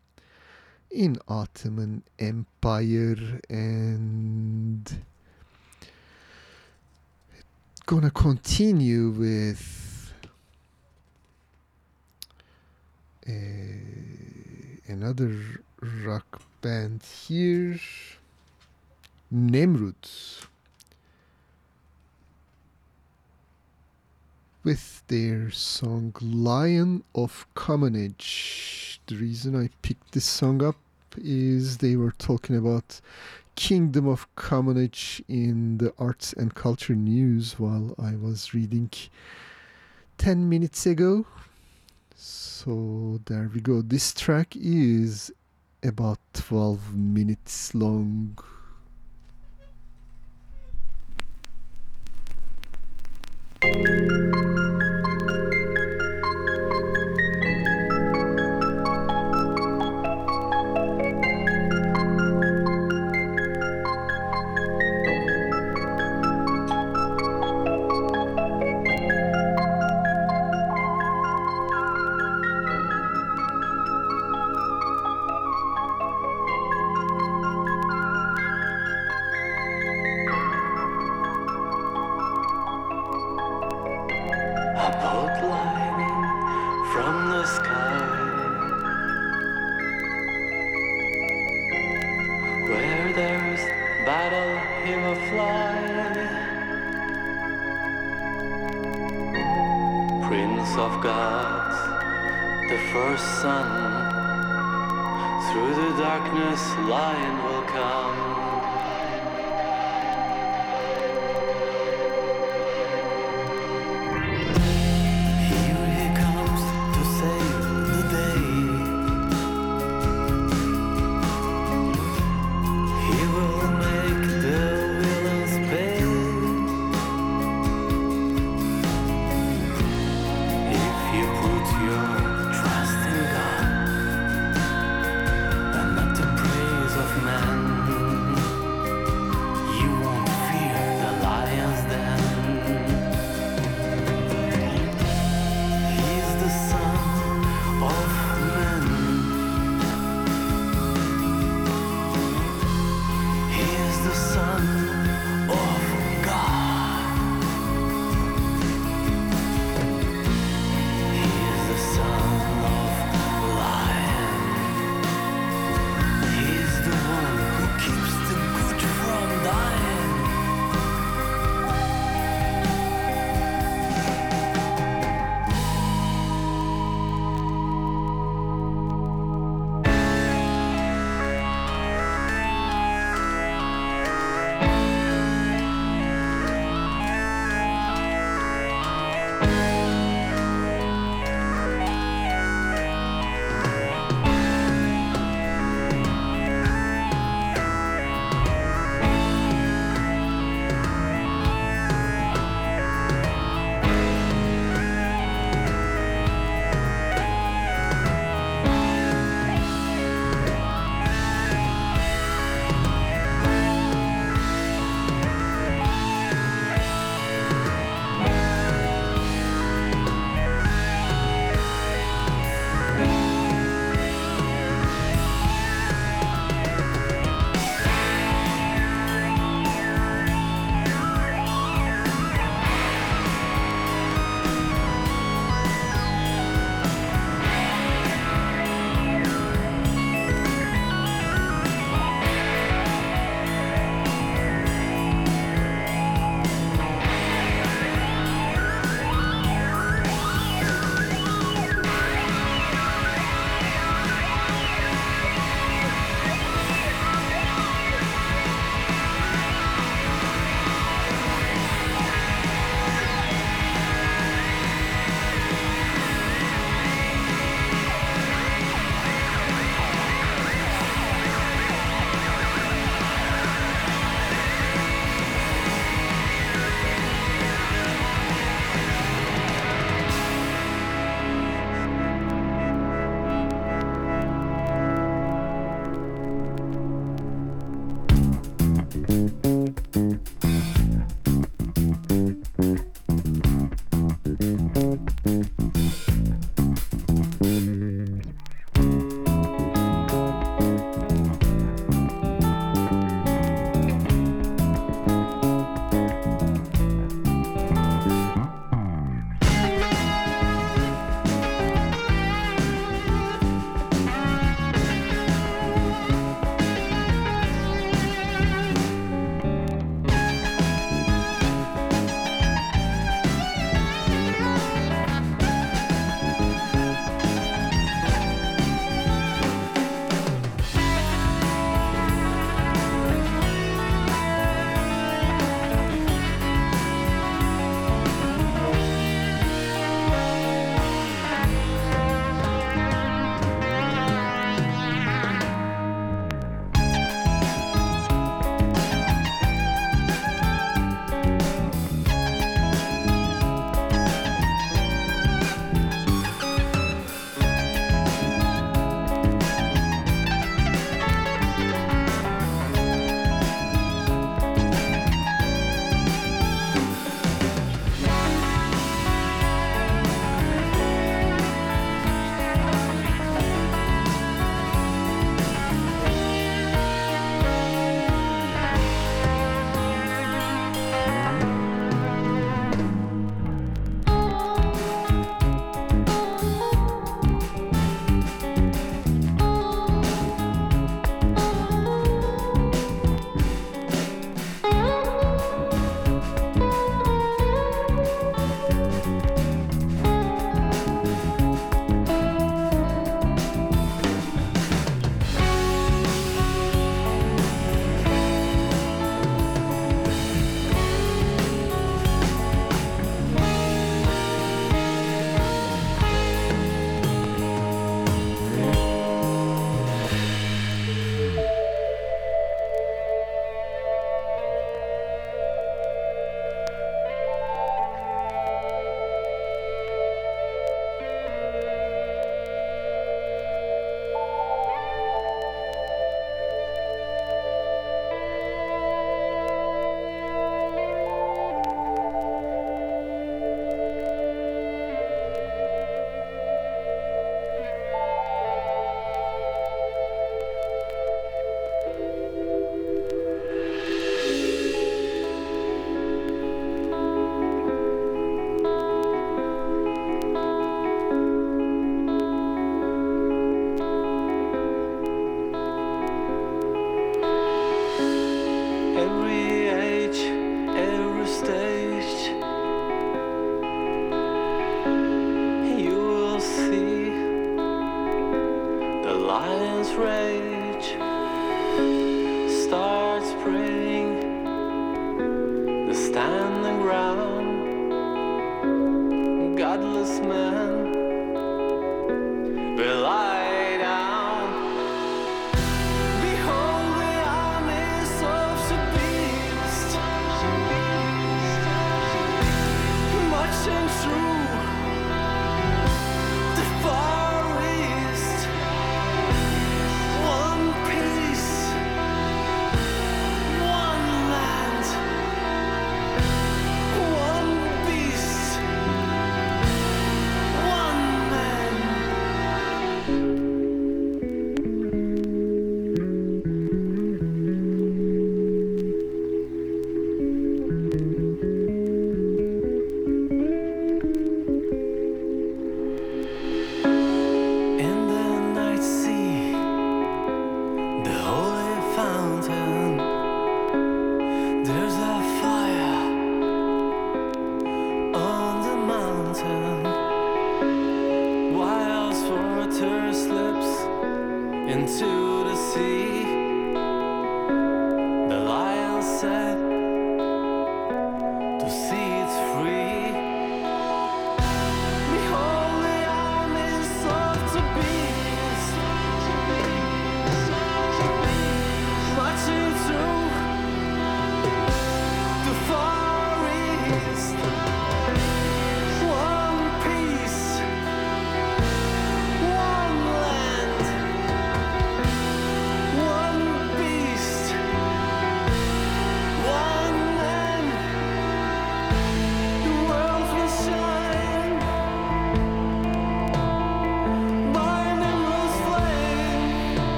in Ottoman Empire and gonna continue with uh, another rock band here Nemrud with their song Lion of Commonage. The reason I picked this song up is they were talking about Kingdom of Commonage in the Arts and Culture News while I was reading 10 minutes ago. So there we go. This track is about 12 minutes long. Música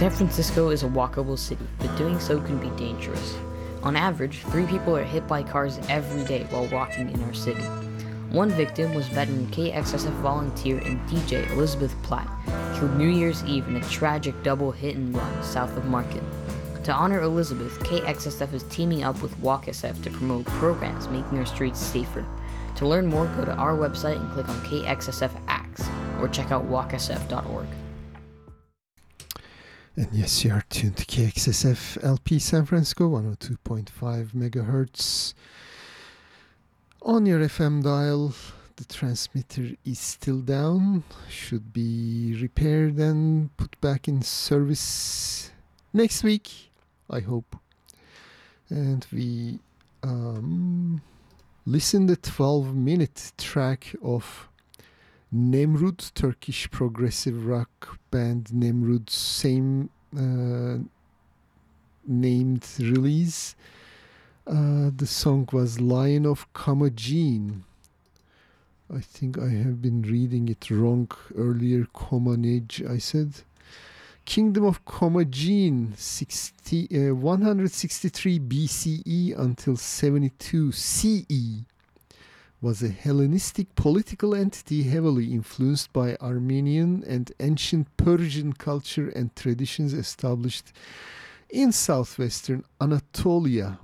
San Francisco is a walkable city, but doing so can be dangerous. On average, three people are hit by cars every day while walking in our city. One victim was veteran KXSF volunteer and DJ Elizabeth Platt, killed New Year's Eve in a tragic double hit and run south of Market. To honor Elizabeth, KXSF is teaming up with WalkSF to promote programs making our streets safer. To learn more, go to our website and click on KXSF Acts, or check out walksf.org. And yes, you are tuned to KXSF LP San Francisco 102.5 megahertz. On your FM dial, the transmitter is still down, should be repaired and put back in service next week, I hope. And we um, listened the 12 minute track of Nemrud, Turkish progressive rock band Nemrud's same uh, named release. Uh, the song was Lion of Commagene. I think I have been reading it wrong earlier. Comanage, I said. Kingdom of Commagene, 60, uh, 163 BCE until 72 CE was a Hellenistic political entity heavily influenced by Armenian and ancient Persian culture and traditions established in southwestern Anatolia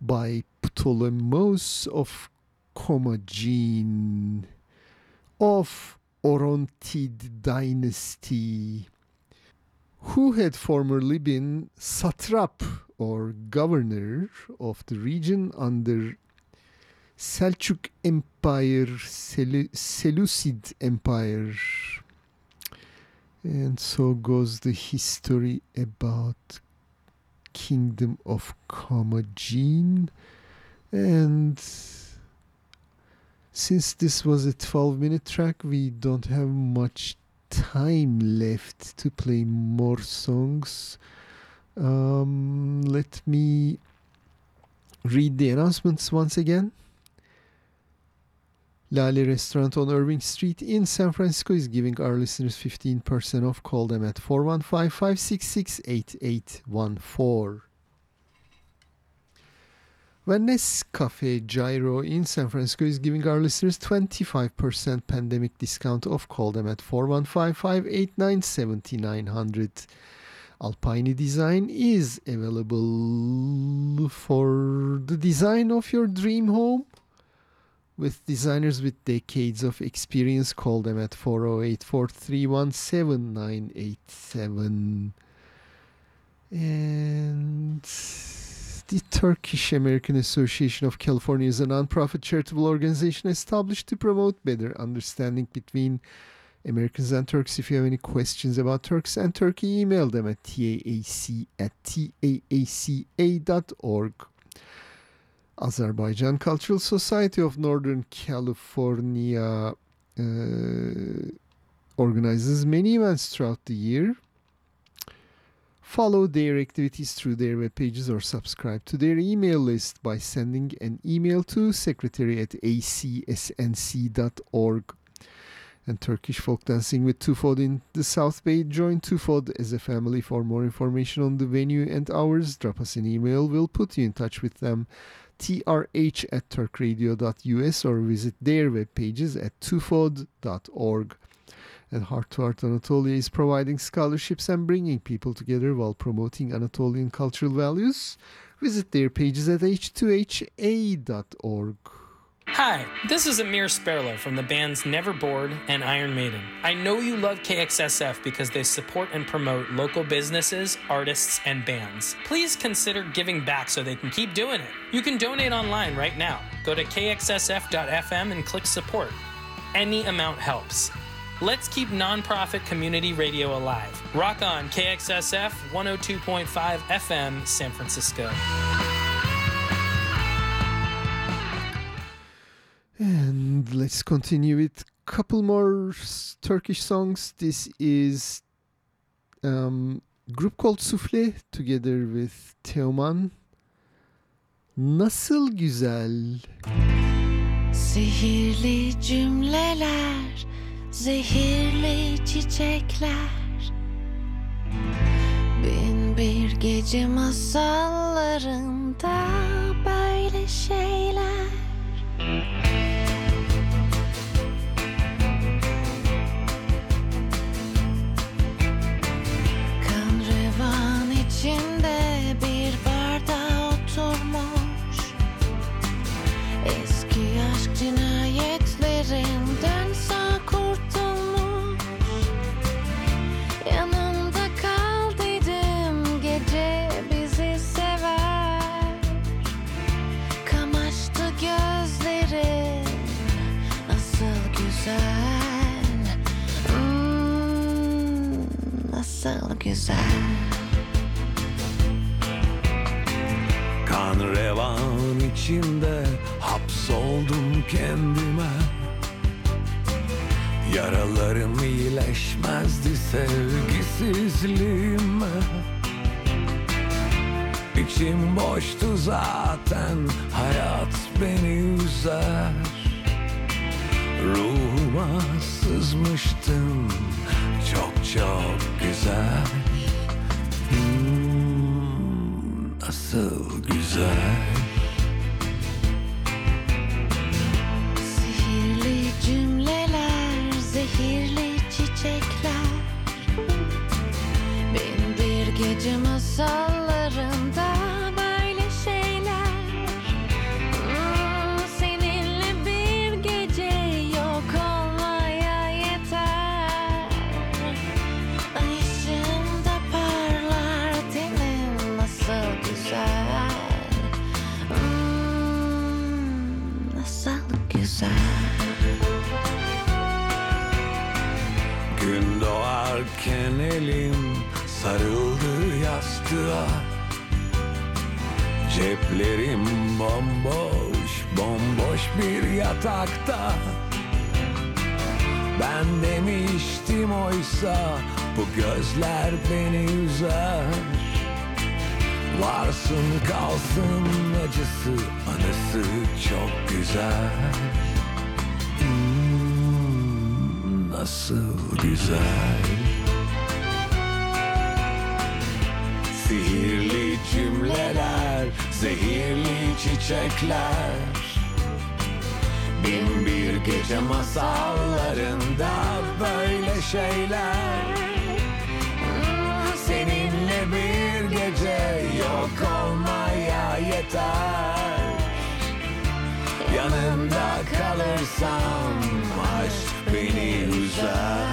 by Ptolemaios of Commagene of Orontid dynasty who had formerly been satrap or governor of the region under Selçuk Empire, Selu- Seleucid Empire. And so goes the history about Kingdom of Commagene. And since this was a 12 minute track, we don't have much time left to play more songs. Um, let me read the announcements once again. Lale Restaurant on Irving Street in San Francisco is giving our listeners 15% off. Call them at 415 566 8814. Venice Cafe Gyro in San Francisco is giving our listeners 25% pandemic discount off. Call them at 415 589 7900. Alpine Design is available for the design of your dream home with designers with decades of experience. Call them at 408 431 7987. And the Turkish American Association of California is a nonprofit charitable organization established to promote better understanding between Americans and Turks. If you have any questions about Turks and Turkey, email them at taac at taaca.org. Azerbaijan Cultural Society of Northern California uh, organizes many events throughout the year. Follow their activities through their web pages or subscribe to their email list by sending an email to secretary at acsnc.org. And Turkish folk dancing with Tufod in the South Bay. Join Tufod as a family. For more information on the venue and hours, drop us an email. We'll put you in touch with them. Trh at turkradio.us or visit their web pages at tufod.org. And Heart to Heart Anatolia is providing scholarships and bringing people together while promoting Anatolian cultural values. Visit their pages at h2ha.org. Hi, this is Amir Sperlo from the bands Never Bored and Iron Maiden. I know you love KXSF because they support and promote local businesses, artists, and bands. Please consider giving back so they can keep doing it. You can donate online right now. Go to kxsf.fm and click support. Any amount helps. Let's keep nonprofit community radio alive. Rock on KXSF 102.5 FM San Francisco. And let's continue with couple more Turkish songs. This is um, group called Souffle together with Teoman. Nasıl güzel. Zehirli cümleler, zehirli çiçekler. Bin bir gece masallarında böyle şeyler. güzel. Kan revan içimde hapsoldum kendime. Yaralarım iyileşmezdi sevgisizliğime. İçim boştu zaten hayat beni üzer. Ruhuma sızmıştım çok çok güzel. Hmm, Nasıl güzel. so güzel. Sihirli cümleler, zehirli çiçekler. Bin bir gece masallarında böyle şeyler. Seninle bir gece yok olmaya yeter. Yanında kalırsam desejar.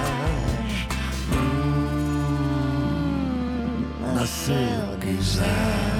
Hum, nasceu desejar.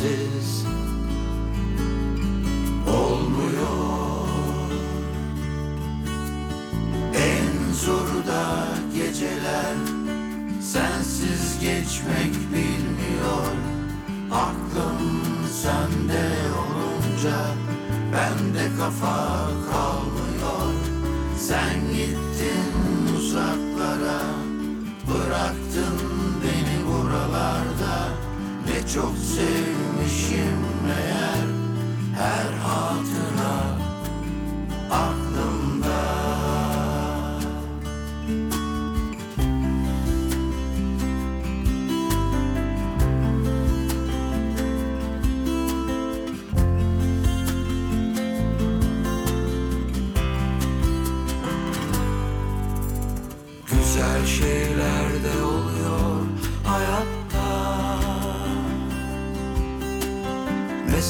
Is.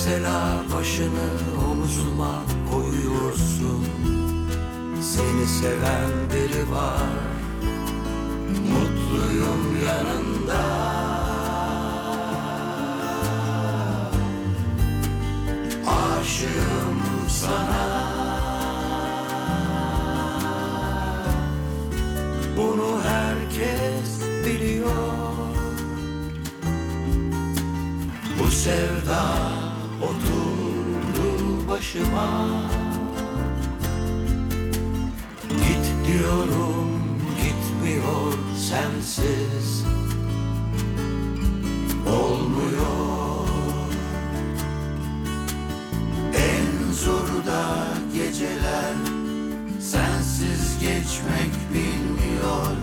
Mesela başını omuzuma koyuyorsun. Seni seven biri var. Mutluyum yanında. Aşığım sana. Bunu herkes biliyor. Bu sevda oturdu başıma. Git diyorum gitmiyor sensiz. Olmuyor. En zoru da geceler Sensiz geçmek bilmiyor.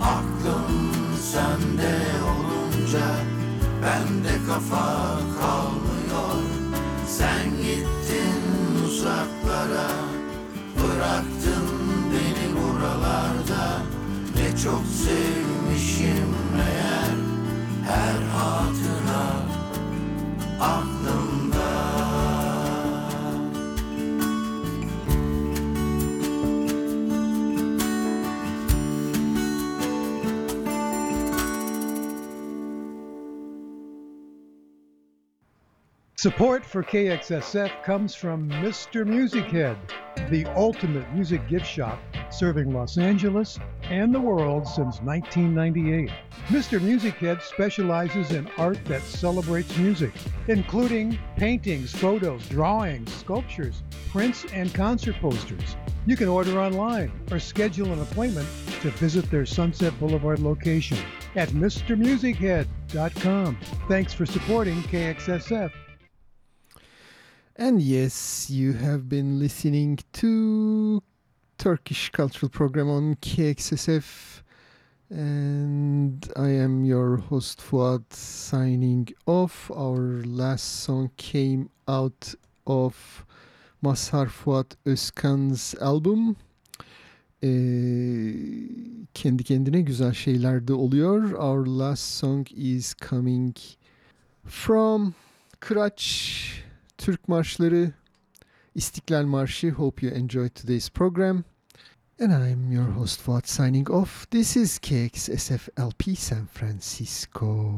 Aklım sende olunca Bende kafa uzaklara. Bıraktın beni buralarda. Ne çok sevmişim Support for KXSF comes from Mr. Musichead, the ultimate music gift shop serving Los Angeles and the world since 1998. Mr. Musichead specializes in art that celebrates music, including paintings, photos, drawings, sculptures, prints, and concert posters. You can order online or schedule an appointment to visit their Sunset Boulevard location at MrMusicHead.com. Thanks for supporting KXSF. And yes, you have been listening to Turkish Cultural Program on KXSF. And I am your host Fuat signing off. Our last song came out of Mazhar Fuat Özkan's album. Ee, kendi kendine güzel şeyler de oluyor. Our last song is coming from Kıraç Türk Marşları İstiklal Marşı. Hope you enjoyed today's program. And I'm your host Fuat signing off. This is KXSFLP San Francisco.